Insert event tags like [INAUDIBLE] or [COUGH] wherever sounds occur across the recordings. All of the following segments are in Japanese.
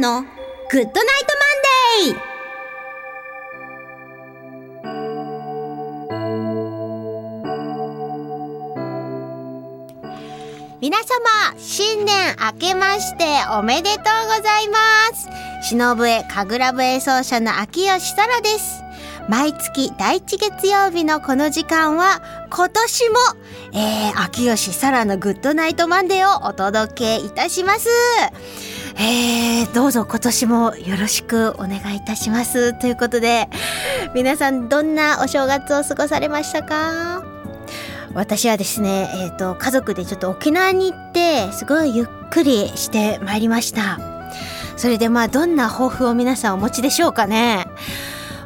の GOOD NIGHT MONDAY 皆様、新年明けましておめでとうございます。篠笛神楽笛奏者の秋吉沙羅です。毎月第一月曜日のこの時間は、今年も、えー、秋吉沙羅の GOOD NIGHT MONDAY をお届けいたします。えー、どうぞ今年もよろしくお願いいたします。ということで、皆さんどんなお正月を過ごされましたか？私はですね、えっ、と、家族でちょっと沖縄に行って、すごいゆっくりしてまいりました。それでまあ、どんな抱負を皆さんお持ちでしょうかね？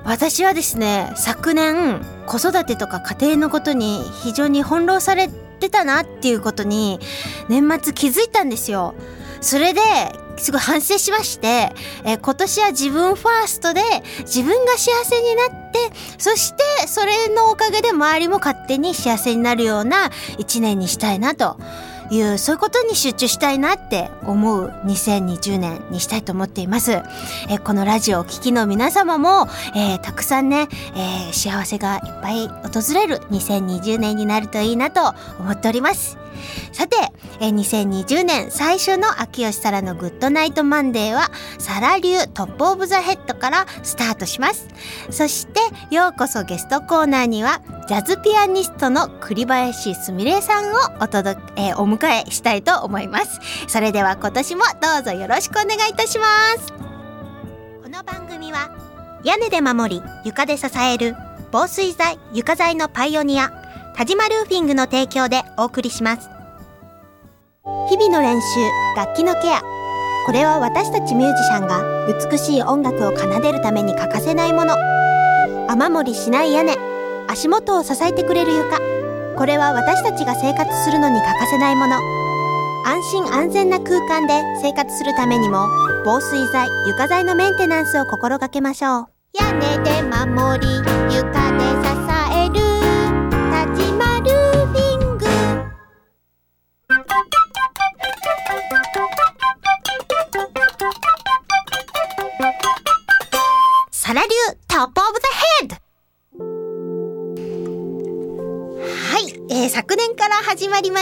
私はですね、昨年、子育てとか家庭のことに非常に翻弄されてたなっていうことに、年末気づいたんですよ。それで、すごい反省しまして、えー今年は自分ファーストで自分が幸せになって、そしてそれのおかげで周りも勝手に幸せになるような一年にしたいなと。いう、そういうことに集中したいなって思う2020年にしたいと思っています。えこのラジオをお聞きの皆様も、えーたくさんね、えー幸せがいっぱい訪れる2020年になるといいなと思っております。さて、えー2020年最初の秋吉沙羅の GOOD NIGHT MONDAY は、沙羅流 top of the head からスタートします。そして、ようこそゲストコーナーには、ジャズピアニストの栗林すみれさんをお届け、えーお迎えしたいと思います。それでは今年もどうぞよろしくお願いいたします。この番組は、屋根で守り、床で支える、防水材、床材のパイオニア、田島ルーフィングの提供でお送りします。日々の練習、楽器のケア。これは私たちミュージシャンが美しい音楽を奏でるために欠かせないもの。雨漏りしない屋根、足元を支えてくれる床。これは私たちが生活するのに欠かせないもの。安心安全な空間で生活するためにも、防水材、床材のメンテナンスを心がけましょう。屋根で守り、床で支え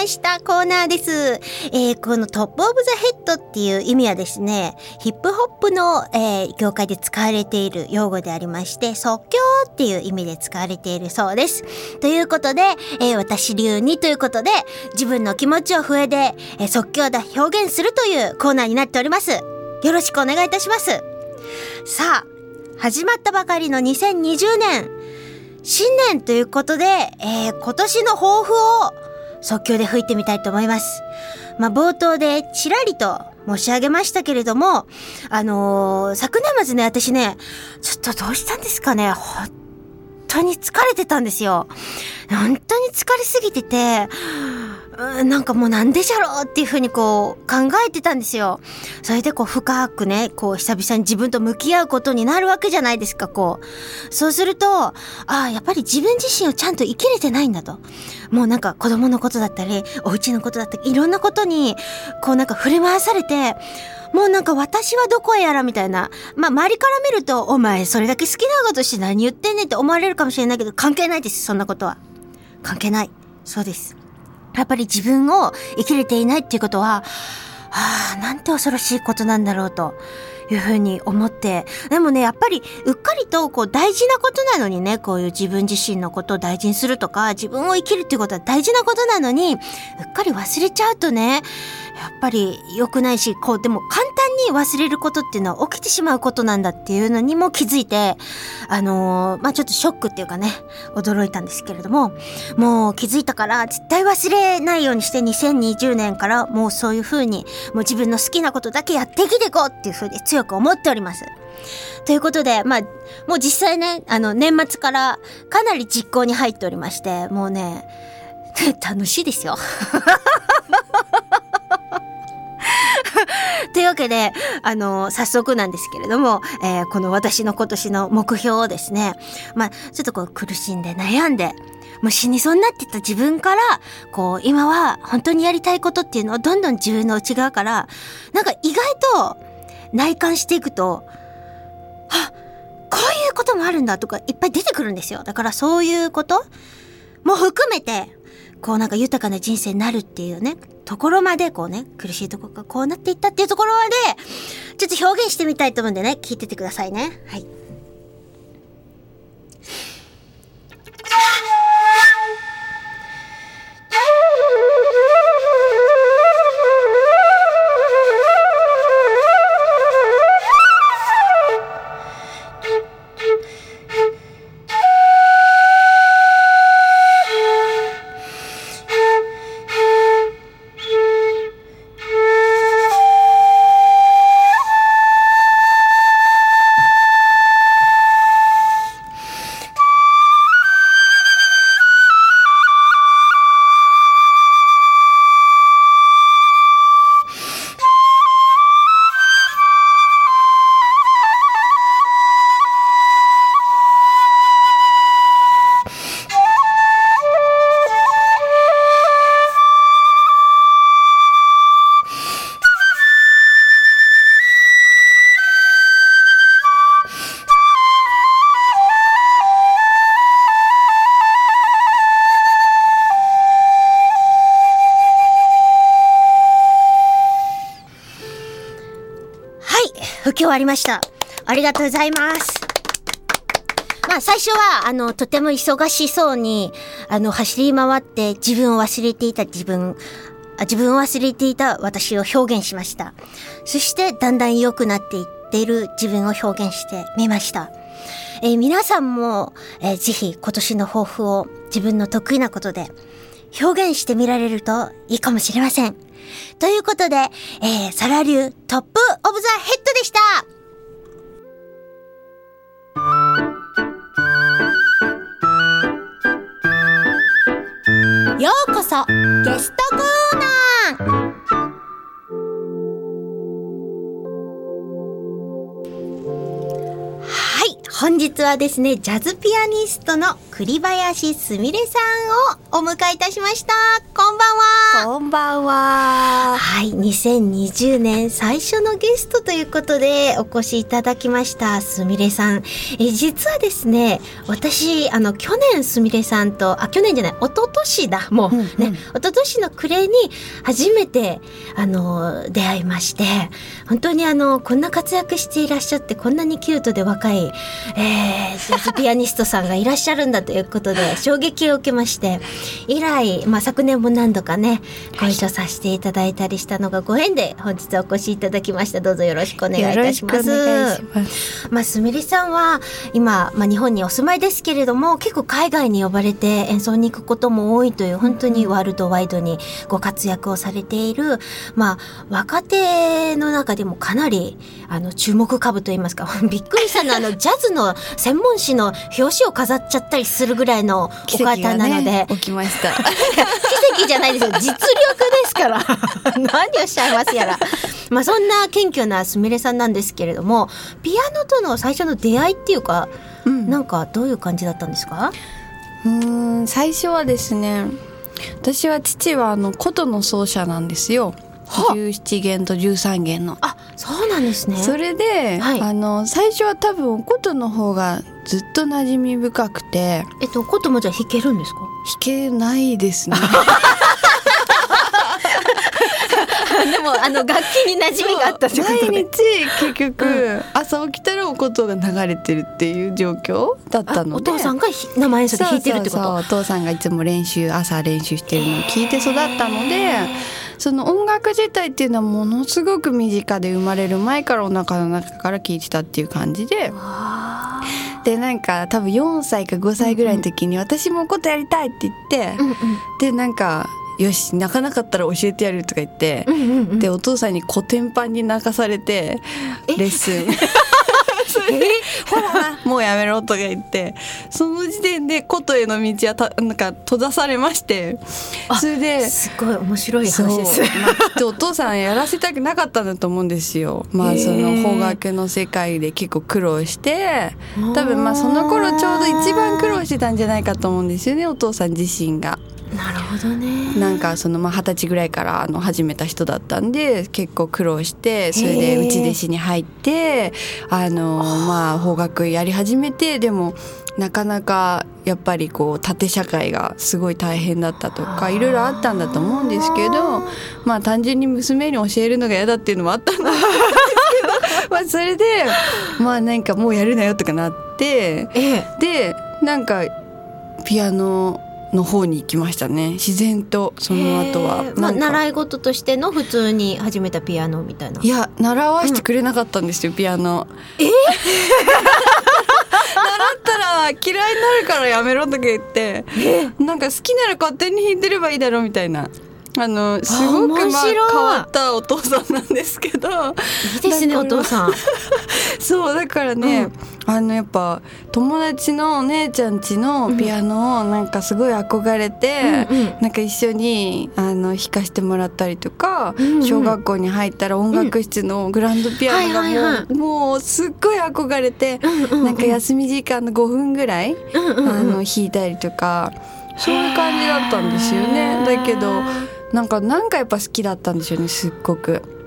したコーナーです。えーこの top of the head っていう意味はですね、ヒップホップの、えー業界で使われている用語でありまして、即興っていう意味で使われているそうです。ということで、えー私流にということで、自分の気持ちを笛で、え即興で表現するというコーナーになっております。よろしくお願いいたします。さあ、始まったばかりの2020年、新年ということで、えー今年の抱負を即興で吹いてみたいと思います。まあ、冒頭でちらりと申し上げましたけれども、あのー昨年末ね、私ね、ちょっとどうしたんですかね、本当に疲れてたんですよ。本当に疲れすぎてて、うんなんかもうなんでじゃろうっていうふうにこう考えてたんですよ。それでこう深くね、こう久々に自分と向き合うことになるわけじゃないですか、こう。そうすると、ああ、やっぱり自分自身をちゃんと生きれてないんだと。もうなんか子供のことだったり、お家のことだったり、いろんなことに、こうなんか振り回されて、もうなんか私はどこへやらみたいな。まあ周りから見ると、お前それだけ好きなことして何言ってんねんって思われるかもしれないけど、関係ないです、そんなことは。関係ない。そうです。やっぱり自分を生きれていないっていうことは、はあ、なんて恐ろしいことなんだろうと。いうふうに思って。でもね、やっぱり、うっかりと、こう、大事なことなのにね、こういう自分自身のことを大事にするとか、自分を生きるっていうことは大事なことなのに、うっかり忘れちゃうとね、やっぱり良くないし、こう、でも簡単に忘れることっていうのは起きてしまうことなんだっていうのにも気づいて、あのーまあ、ちょっとショックっていうかね、驚いたんですけれども、もう気づいたから絶対忘れないようにして2020年からもうそういう風にもう自分の好きなことだけやって生きていこうっていう風に強く思っております。ということで、まあ、もう実際ね、あの、年末からかなり実行に入っておりまして、もうね、[LAUGHS] 楽しいですよ。わけで、あの、早速なんですけれども、えーこの私の今年の目標をですね、まあ、ちょっとこう苦しんで悩んで、もう死にそうになってた自分から、こう、今は本当にやりたいことっていうのをどんどん自分の内側から、なんか意外と、内観していくとあこういうこともあるんだとかいっぱい出てくるんですよ。だからそういうことも含めてこうなんか豊かな人生になるっていうねところまでこうね苦しいところがこうなっていったっていうところまでちょっと表現してみたいと思うんでね聞いててくださいね。はい。吹き終わりました。ありがとうございます。まあ最初は、あの、とても忙しそうに、あの、走り回って自分を忘れていた自分、自分を忘れていた私を表現しました。そして、だんだん良くなっていっている自分を表現してみました。えー皆さんも、えーぜひ今年の抱負を自分の得意なことで表現してみられるといいかもしれません。ということで、えーサラリュートップオブザヘッドでしたようこそゲストコーナーはい、本日はですね、ジャズピアニストの栗林すみれさんをお迎えいたしました。こんばんは。こんばんは。はい、2020年最初のゲストということでお越しいただきました、すみれさん。え、実はですね、私、あの、去年すみれさんと、あ、去年じゃない、一昨年だ、もう、うんうんね、一昨年の暮れに初めて、あの、出会いまして、本当にあの、こんな活躍していらっしゃって、こんなにキュートで若い、えー、ピアニストさんがいらっしゃるんだということで、衝撃を受けまして、以来、まあ、昨年も何度かね、ご一緒させていただいたりしたのがご縁で、本日お越しいただきました。どうぞよろしくお願いいたします。まあ、すみれさんは今、まあ、日本にお住まいですけれども結構海外に呼ばれて演奏に行くことも多いという本当にワールドワイドにご活躍をされている、まあ、若手の中でもかなりあの注目株といいますか [LAUGHS] びっくりしたのはあのジャズの専門誌の表紙を飾っちゃったりするぐらいのお方なので、ね、起きました。[LAUGHS] 奇跡じゃないですよ。実力ですから。[LAUGHS] 何をおっしゃいますやら。まあそんな謙虚なすみれさんなんですけれどもピアノとの最初の出会いっていうか、うん。なんかどういう感じだったんですか？うーん最初はですね私は父はあの琴の奏者なんですよ。は17弦と13弦の。あそうなんですね。それで、はい。あの最初は多分琴の方がずっと馴染み深くて。えっと琴もじゃあ弾けるんですか？弾けないですね。[LAUGHS] でもあの楽器に馴染みがあったってことで。毎日結局、朝起きたらお琴が流れてるっていう状況だったので。あお父さんがひ生演奏で弾いてるってこと？お父さんがいつも練習朝練習してるのを聞いて育ったのでその音楽自体っていうのはものすごく身近で生まれる前からお腹の中から聞いてたっていう感じで。あでなんか多分4歳か5歳ぐらいの時に私も琴やりたいって言って、ーうんうん。でなんかよし泣かなかったら教えてやるとか言ってう、んうんうんでお父さんにコテンパンに泣かされてえ？レッスン [LAUGHS] それでほらもうやめろとか言ってその時点で琴への道はたなんか閉ざされましてあそれですごい面白い話ですまあ、お父さんやらせたくなかったんだと思うんですよ。まあその邦楽の世界で結構苦労して多分まあその頃ちょうど一番苦労してたんじゃないかと思うんですよねお父さん自身が。ななるほどね。なんかそのまあ二十歳ぐらいからあの始めた人だったんで結構苦労してそれで内弟子に入ってあのまあ邦楽やり始めてでもなかなかやっぱりこう縦社会がすごい大変だったとかいろいろあったんだと思うんですけどまあ単純に娘に教えるのが嫌だっていうのもあったんですけど [LAUGHS] まあそれでまあなんかもうやるなよとかなってええ。でなんかピアノの方に行きましたね。自然とその後は。まあ、習い事としての普通に始めたピアノみたいな。いや習わしてくれなかったんですよ、ピアノ。え？[LAUGHS] 習ったら嫌いになるからやめろとか言って。なんか好きなら勝手に弾いてればいいだろうみたいなあのすごくまあ変わったお父さんなんですけど。いいですねお父さん。[LAUGHS] そうだからね、あのやっぱ友達のお姉ちゃんちのピアノをなんかすごい憧れて、うんうん。なんか一緒にあの弾かしてもらったりとか、うんうん。小学校に入ったら音楽室のグランドピアノがもう,、はいはいはい。もうすっごい憧れて、うんうんうん。なんか休み時間の5分ぐらい、うんうんうん。あの弾いたりとかそういう感じだったんですよね。だけどなんかなんかやっぱ好きだったんですよねすっごく。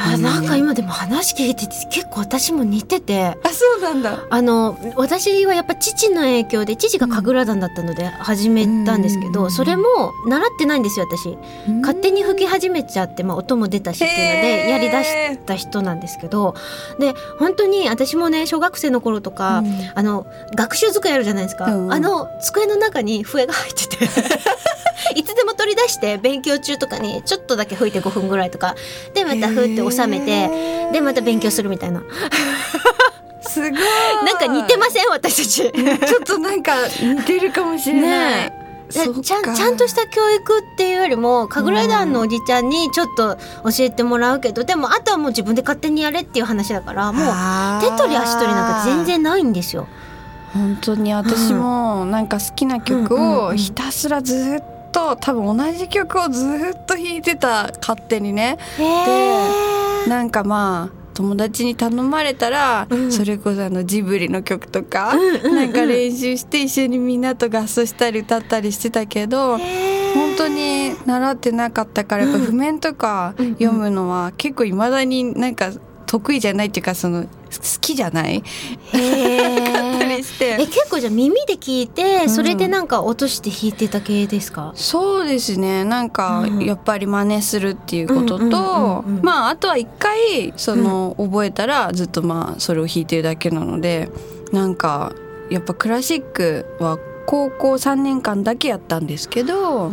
あなんか今でも話聞いてて結構私も似てて。あそうなんだ。あの私はやっぱ父の影響で父が神楽団だったので始めたんですけど、うん。それも習ってないんですよ私。勝手に吹き始めちゃって、まあ、音も出たしっていうのでやりだした人なんですけどで本当に私もね小学生の頃とか、うん。あの学習机あるじゃないですか、うんうん。あの机の中に笛が入ってて [LAUGHS] いつでも取り出して勉強中とかにちょっとだけ吹いて5分ぐらいとかでまたふって収めてでまた勉強するみたいな。すごい。なんか似てません？私たち。ちょっとなんか似てるかもしれない。ねちゃんちゃんとした教育っていうよりも神楽団のおじちゃんにちょっと教えてもらうけど、でもあとはもう自分で勝手にやれっていう話だからもう手取り足取りなんか全然ないんですよ。本当に私もなんか好きな曲うんうんうんをひたすらずっと多分同じ曲をずっと弾いてた勝手にね。へ [LAUGHS] なんかまあ友達に頼まれたら、うん。それこそあのジブリの曲とか、なんか練習して一緒にみんなと合奏したり歌ったりしてたけど、本当に習ってなかったからやっぱ譜面とか読むのは結構いまだになんか得意じゃないっていうかその好きじゃない？[LAUGHS] え結構じゃあ耳で聞いてん。それでなんか落として弾いてた系ですか、そうですね。なんかうん。やっぱり真似するっていうこととまああとは一回その覚えたらずっとまあそれを弾いてるだけなのでなんかやっぱクラシックは高校3年間だけやったんですけど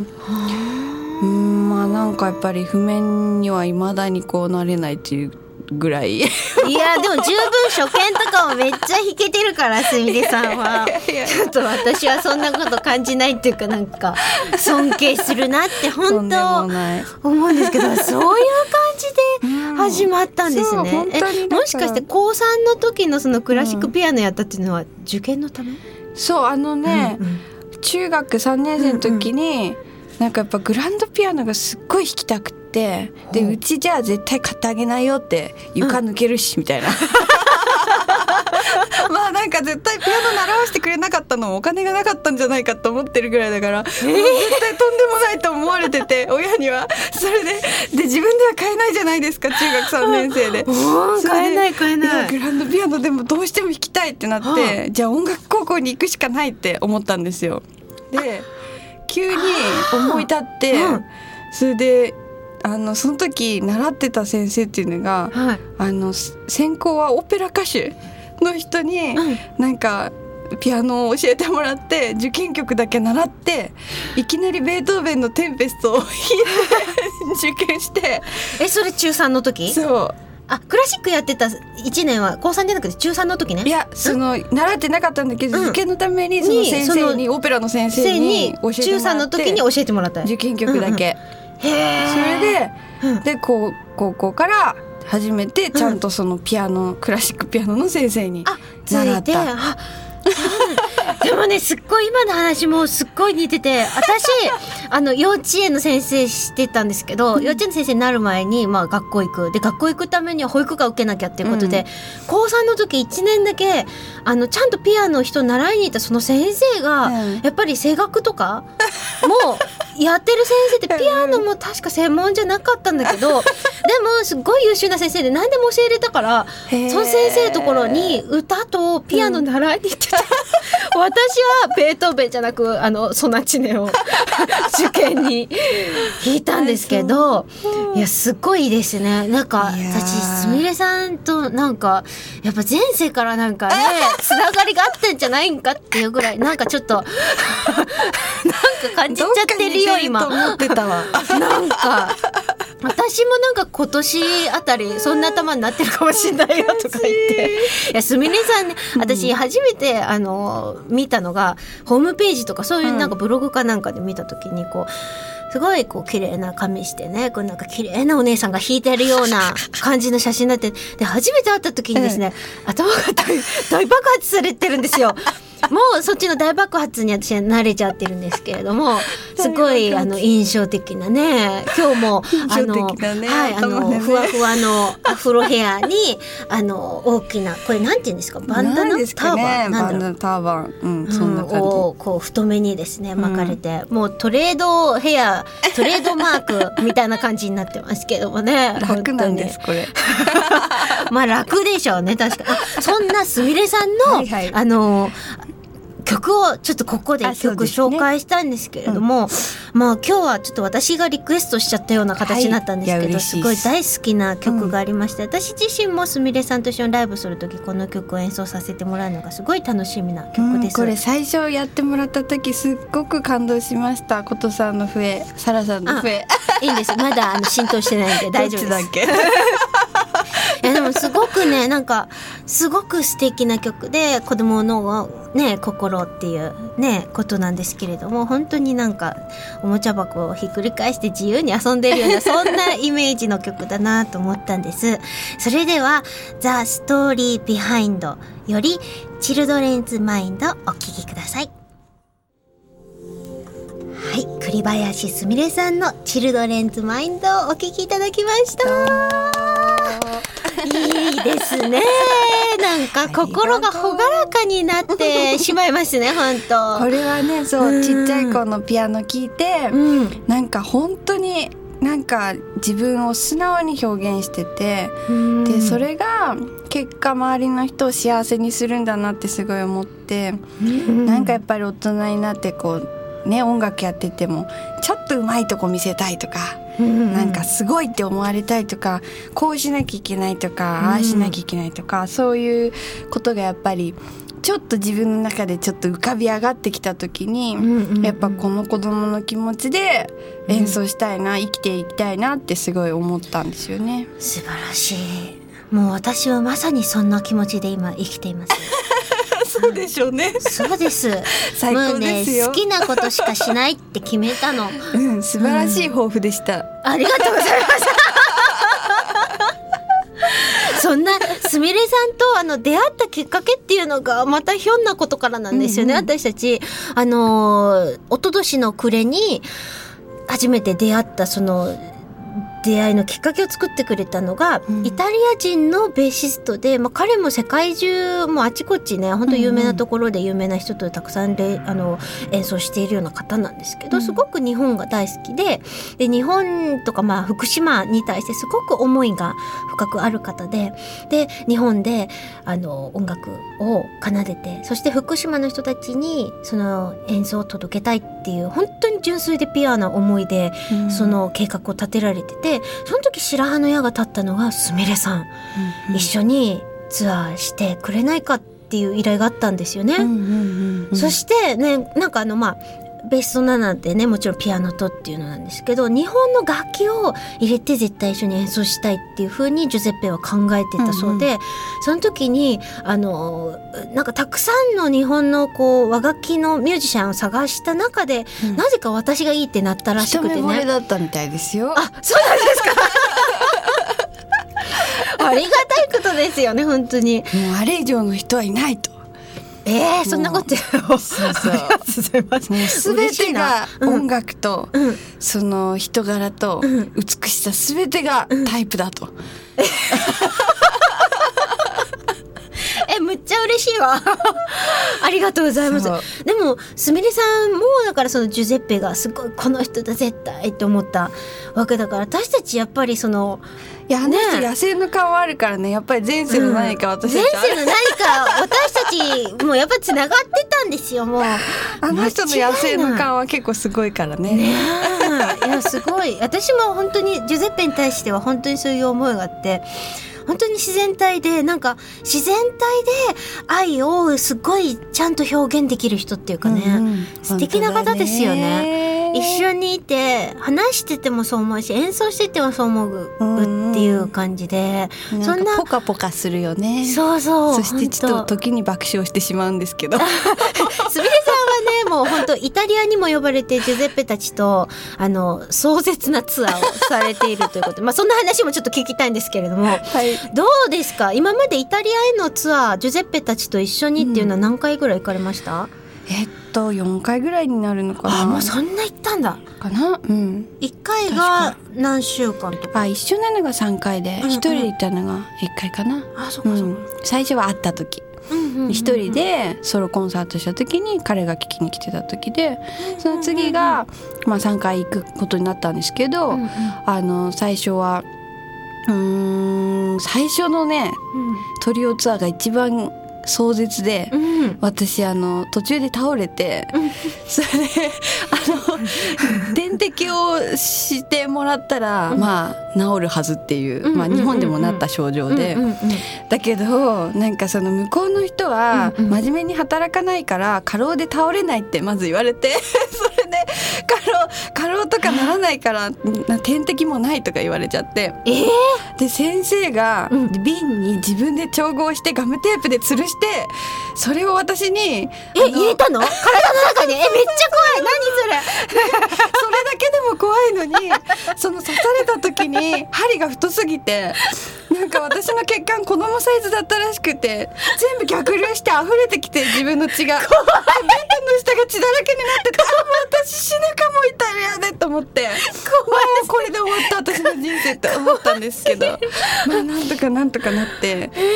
うんまあなんかやっぱり譜面にはいまだにこうなれないっていうぐらい。いやでも十分初見とかもめっちゃ弾けてるからすみれさんは。ちょっと私はそんなこと感じないっていうかなんか尊敬するなってと本当。思うんですけどそういう感じで始まったんですね。本。当にえだか。らもしかして高3の時のそのクラシックピアノやったっていうのは受験のため、そうあのね、うんうん。中学3年生の時に、なんかやっぱグランドピアノがすっごい弾きたくってでほううちじゃあ絶対買ってあげないよって床抜けるし、みたいな。[LAUGHS] まあなんか絶対ピアノ習わせてくれなかったのもお金がなかったんじゃないかと思ってるぐらいだから、絶対とんでもないと思われてて親にはそれでで自分では買えないじゃないですか中学3年生 [LAUGHS] で。買えない買えない。やグランドピアノでもどうしても弾きたいってなって、はじゃあ音楽高校に行くしかないって思ったんですよ。で急に思い立って、うん。それであのその時習ってた先生っていうのがはい。あのす専攻はオペラ歌手の人に、うん。なんかピアノを教えてもらって受験曲だけ習っていきなりベートーベンの「テンペスト」を弾いて受験して。えそれ中3の時？そう。あクラシックやってた1年は高3じゃなくて中3の時ね。いやその習ってなかったんだけど、うん。受験のためにそのに先生にオペラの先生生にに教えて中3もらっての時に教えてもらった。受験曲だけ、へえう高校から始めてちゃんとそのピアノ、クラシックピアノの先生に習った。[LAUGHS] でもねすっごい今の話もすっごい似てて私 [LAUGHS] あの幼稚園の先生してたんですけど幼稚園の先生になる前に、まあ、学校行く。で学校行くためには保育科受けなきゃっていうことで、高3の時1年だけあのちゃんとピアノを人習いに行ったその先生が、うん。やっぱり声楽とかも [LAUGHS] やってる先生ってピアノも確か専門じゃなかったんだけど [LAUGHS] もすごい優秀な先生で何でも教えれたからその先生のところに歌とピアノ習いに行ってた、[LAUGHS] 私はベートーベンじゃなくあのソナチネを [LAUGHS] 受験に弾いたんですけどいやすっごいですね。なんか私すみれさんとなんかやっぱ前世からなんかね [LAUGHS] つながりがあってんじゃないんかっていうぐらいなんかちょっとなんか感じちゃってるよ今。なんか私もなんか今年あたりそんな頭になってるかもしれないよとか言って。い。やすみれさんね私初めてあの見たのがホームページとかそういうなんかブログかなんかで見た時にこうすごいこう綺麗な髪してねこうなんか綺麗なお姉さんが弾いてるような [LAUGHS] 感じの写真になってで初めて会った時にですね、頭が大大爆発されてるんですよ。もうそっちの大爆発に私は慣れちゃってるんですけれども [LAUGHS] すごいあの印象的なね今日も [LAUGHS] あの、ねはいあの、ふわふわの [LAUGHS] アフロヘアにあの大きなこれなんて言うんですか？バンダナ何ですターバンなんだろう。バンダナターバンうんそんなうん感じ。をこう太めにですね巻かれて、もうトレードヘアトレードマークみたいな感じになってますけどもね楽なんです本これ。まあ楽でしょうね確かそんなすみれさんのはいはい。あの曲をちょっとここで曲紹介したんですけれども、まあ今日はちょっと私がリクエストしちゃったような形になったんですけど、はいす。ごい大好きな曲がありまして、私自身もすみれさんと一緒にライブする時この曲を演奏させてもらうのがすごい楽しみな曲です。うんこれ最初やってもらった時すっごく感動しました。ことさんの笛サラさんの笛。いいんです。まだあの浸透してないんで大丈夫です。どっちだっけ？[LAUGHS] いやでもすごくねなんかすごく素敵な曲で子供のね心っていうねことなんですけれども本当になんかおもちゃ箱をひっくり返して自由に遊んでるようなそんなイメージの曲だなと思ったんです。それでは「The Story Behind」より「チルドレンズ・マインド」お聴きください。はい栗林すみれさんの「チルドレンズ・マインド」をお聴きいただきました。いいですね。なんか心が朗らかになってしまいますね、本当。これはねそううんちっちゃい子のピアノ聞いてうん。なんか本当になんか自分を素直に表現しててでそれが結果周りの人を幸せにするんだなってすごい思ってなんかやっぱり大人になってこうね音楽やっててもちょっと上手いとこ見せたいとかなんかすごいって思われたいとかこうしなきゃいけないとか、うんああしなきゃいけないとかそういうことがやっぱりちょっと自分の中でちょっと浮かび上がってきた時に、やっぱこの子供の気持ちで演奏したいな、生きていきたいなってすごい思ったんですよね。素晴らしい。もう私はまさにそんな気持ちで今生きています。そうでしょうね。そうです。最高ですよもうね、好きなことしかしないって決めたの。うん、素晴らしい抱負でした。ありがとうございます。そんなすみれさんとあの出会ったきっかけっていうのがまたひょんなことからなんですよね、うんうん私たちあのー一昨年の暮れに初めて出会ったその出会いのきっかけを作ってくれたのが、うん。イタリア人のベーシストで、まあ、彼も世界中もうあちこちね本当有名なところで有名な人とたくさんで、あの演奏しているような方なんですけど、うん。すごく日本が大好きでで日本とかまあ福島に対してすごく思いが深くある方でで日本であの音楽を奏でてそして福島の人たちにその演奏を届けたいっていう本当に純粋でピュアな思いでその計画を立てられててその時白羽の矢が立ったのがすみれさん、一緒にツアーしてくれないかっていう依頼があったんですよね。そしてねなんかあのまあベースと7でねもちろんピアノとっていうのなんですけど日本の楽器を入れて絶対一緒に演奏したいっていう風にジュゼッペは考えてたそうで、その時にあのなんかたくさんの日本のこう和楽器のミュージシャンを探した中で、うんなぜか私がいいってなったらし一くてね。目惚れだったみたいですよ。あそうなんですか [LAUGHS] ありがたいことですよね本当に。もうあれ以上の人はいないと。えー、そんなことをそうそう。ありがとうございます。べてが音楽と、うん。その人柄とうん。美しさすべてがタイプだと。[LAUGHS] えむっちちゃ嬉しいわ。[LAUGHS] ありがとうございます。でもすみれさんもだからそのジュゼッペがすごいこの人だ絶対って思ったわけだから私たちやっぱりそのいやあの人ね野生の顔あるからね。やっぱり前世の何か私た前ちある、世の何か [LAUGHS] 私たちもうやっぱつながってたんですよもう。あの人の野生の顔は結構すごいからね。ねえ。いやすごい。私も本当にジュゼッペに対しては本当にそういう思いがあって。本当に自然体でなんか自然体で愛をすごいちゃんと表現できる人っていうかね、うんうん。素敵な方ですよね一緒にいて話しててもそう思うし演奏しててもそう思うっていう感じで、そんなポカポカするよね。そうそう。そしてちょっと時に爆笑してしまうんですけど。[LAUGHS] すみれさんはねもう本当イタリアにも呼ばれてジュゼッペたちとあの壮絶なツアーをされているということ。で [LAUGHS] まあそんな話もちょっと聞きたいんですけれども。はい。どうですか？今までイタリアへのツアージュゼッペたちと一緒にっていうのは何回ぐらい行かれました、えっと4回ぐらいになるのかな。あもうそんな行ったんだ。かな？うん。1回が何週間とか？あ一緒なのが3回で。一、人で行ったのが1回かな。あそっかそっか、うん、最初は会った時。一人でソロコンサートした時に彼が聞きに来てた時でその次が、まあ、3回行くことになったんですけど、あの最初はうーん最初のねトリオツアーが一番壮絶で、うん。うん私あの途中で倒れて、それであの点滴をしてもらったら、まあ治るはずっていう、まあ、うん。うんうんうん日本でもなった症状で。うんうんうんだけどなんかその向こうの人はうんうん。真面目に働かないから過労で倒れないってまず言われて [LAUGHS] それで過労過労とかならないからな点滴もないとか言われちゃって。えー、で先生がうん。瓶に自分で調合してガムテープで吊るしてそれを私にえ入れたの？[LAUGHS] 体の中に？えめっちゃ怖い。[LAUGHS] 何それ？[LAUGHS] それだけでも怖いのにその刺された時に針が太すぎてなんか私の血管子供サイズだったらしくて全部逆流して溢れてきて自分の血が。ベッドの下が血だらけになっててあもう私死ぬかもイタリアでと思って。もうこれで終わった私の人生って思ったんですけど。まあなんとかなんとかなって、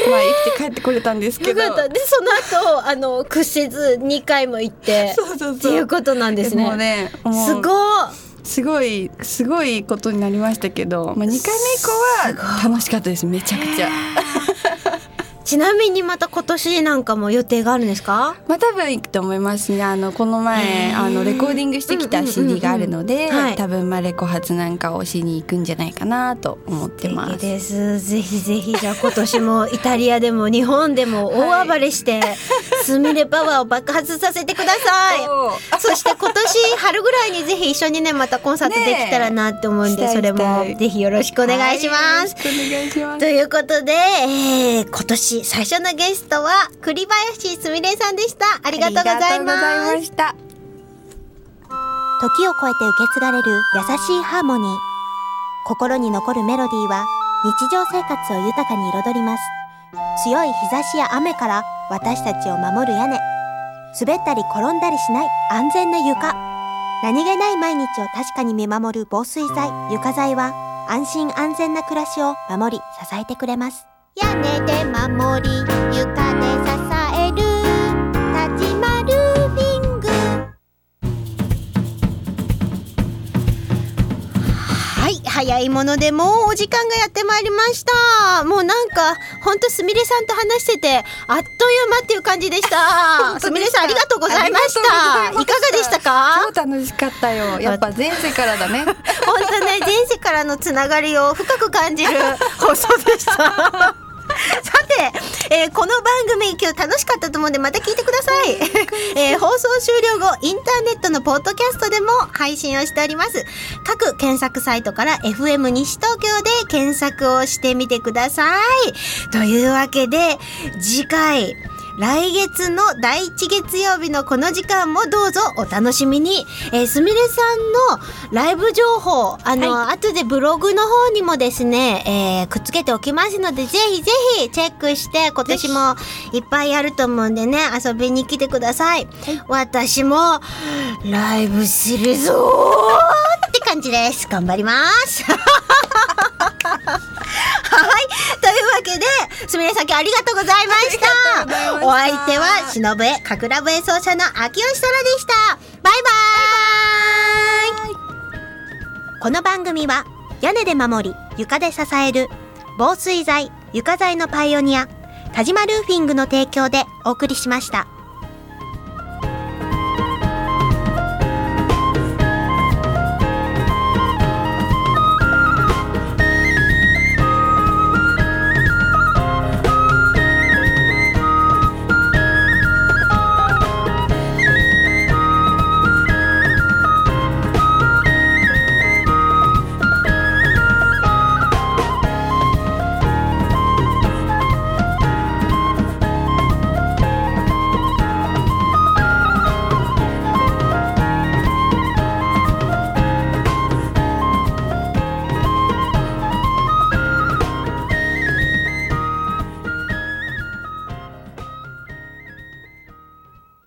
まあ生きて帰ってこれたんですけど。でその後あの屈折2回も行ってそうそうそう。っていうことなんですね。もうねすごいすごいすごいことになりましたけど、まあ、2回目以降は楽しかったですめちゃくちゃ。ちなみにまた今年なんかも予定があるんですか？まあ多分行くと思いますね。あのこのへ前ー。あのレコーディングしてきた CD があるので、はい。多分まあレコ発なんかをしに行くんじゃないかなと思ってます。です。ぜひぜひ。じゃあ今年もイタリアでも日本でも大暴れして、スミレパワーを爆発させてください。そして今年春ぐらいにぜひ一緒にねまたコンサートできたらなって思うんで、それもぜひよろしくお願いします。はい。お願いします。ということで、えー今年最初のゲストは栗林すみれさんでした。ありがとうございま。した。時を超えて受け継がれる優しいハーモニー。心に残るメロディーは日常生活を豊かに彩ります。強い日差しや雨から私たちを守る屋根。滑ったり転んだりしない安全な床。何気ない毎日を確かに見守る防水剤、床材は安心安全な暮らしを守り支えてくれます。屋根で守り、床で支え早いものでもうお時間がやってまいりました。もうなんか、ほんとすみれさんと話してて、あっという間っていう感じでした。[LAUGHS] すみれさんありがとうございました。いかがでしたか？超楽しかったよやっぱ前世からだね [LAUGHS] 本当ね、前世からのつながりを深く感じる放送でした。[LAUGHS] さて、えーこの番組今日楽しかったと思うんでまた聞いてください。[LAUGHS] えー放送終了後、インターネットのポッドキャストでも配信をしております。各検索サイトから FM 西東京で検索をしてみてください。というわけで、次回、来月の第1月曜日のこの時間もどうぞお楽しみに。えーすみれさんのライブ情報、あの、後でブログの方にもですね、えーくっつけておきますので、ぜひぜひチェックして、今年もいっぱいやると思うんでね、遊びに来てください。私も、ライブするぞーって感じです。頑張ります。[LAUGHS] はい。というわけで、すみれさん今日ありがとうございました。お相手は、しのぶえ、かくらぶ演奏者の秋吉空でした。バイバーイこの番組は屋根で守り床で支える防水材床材のパイオニア田島ルーフィングの提供でお送りしました。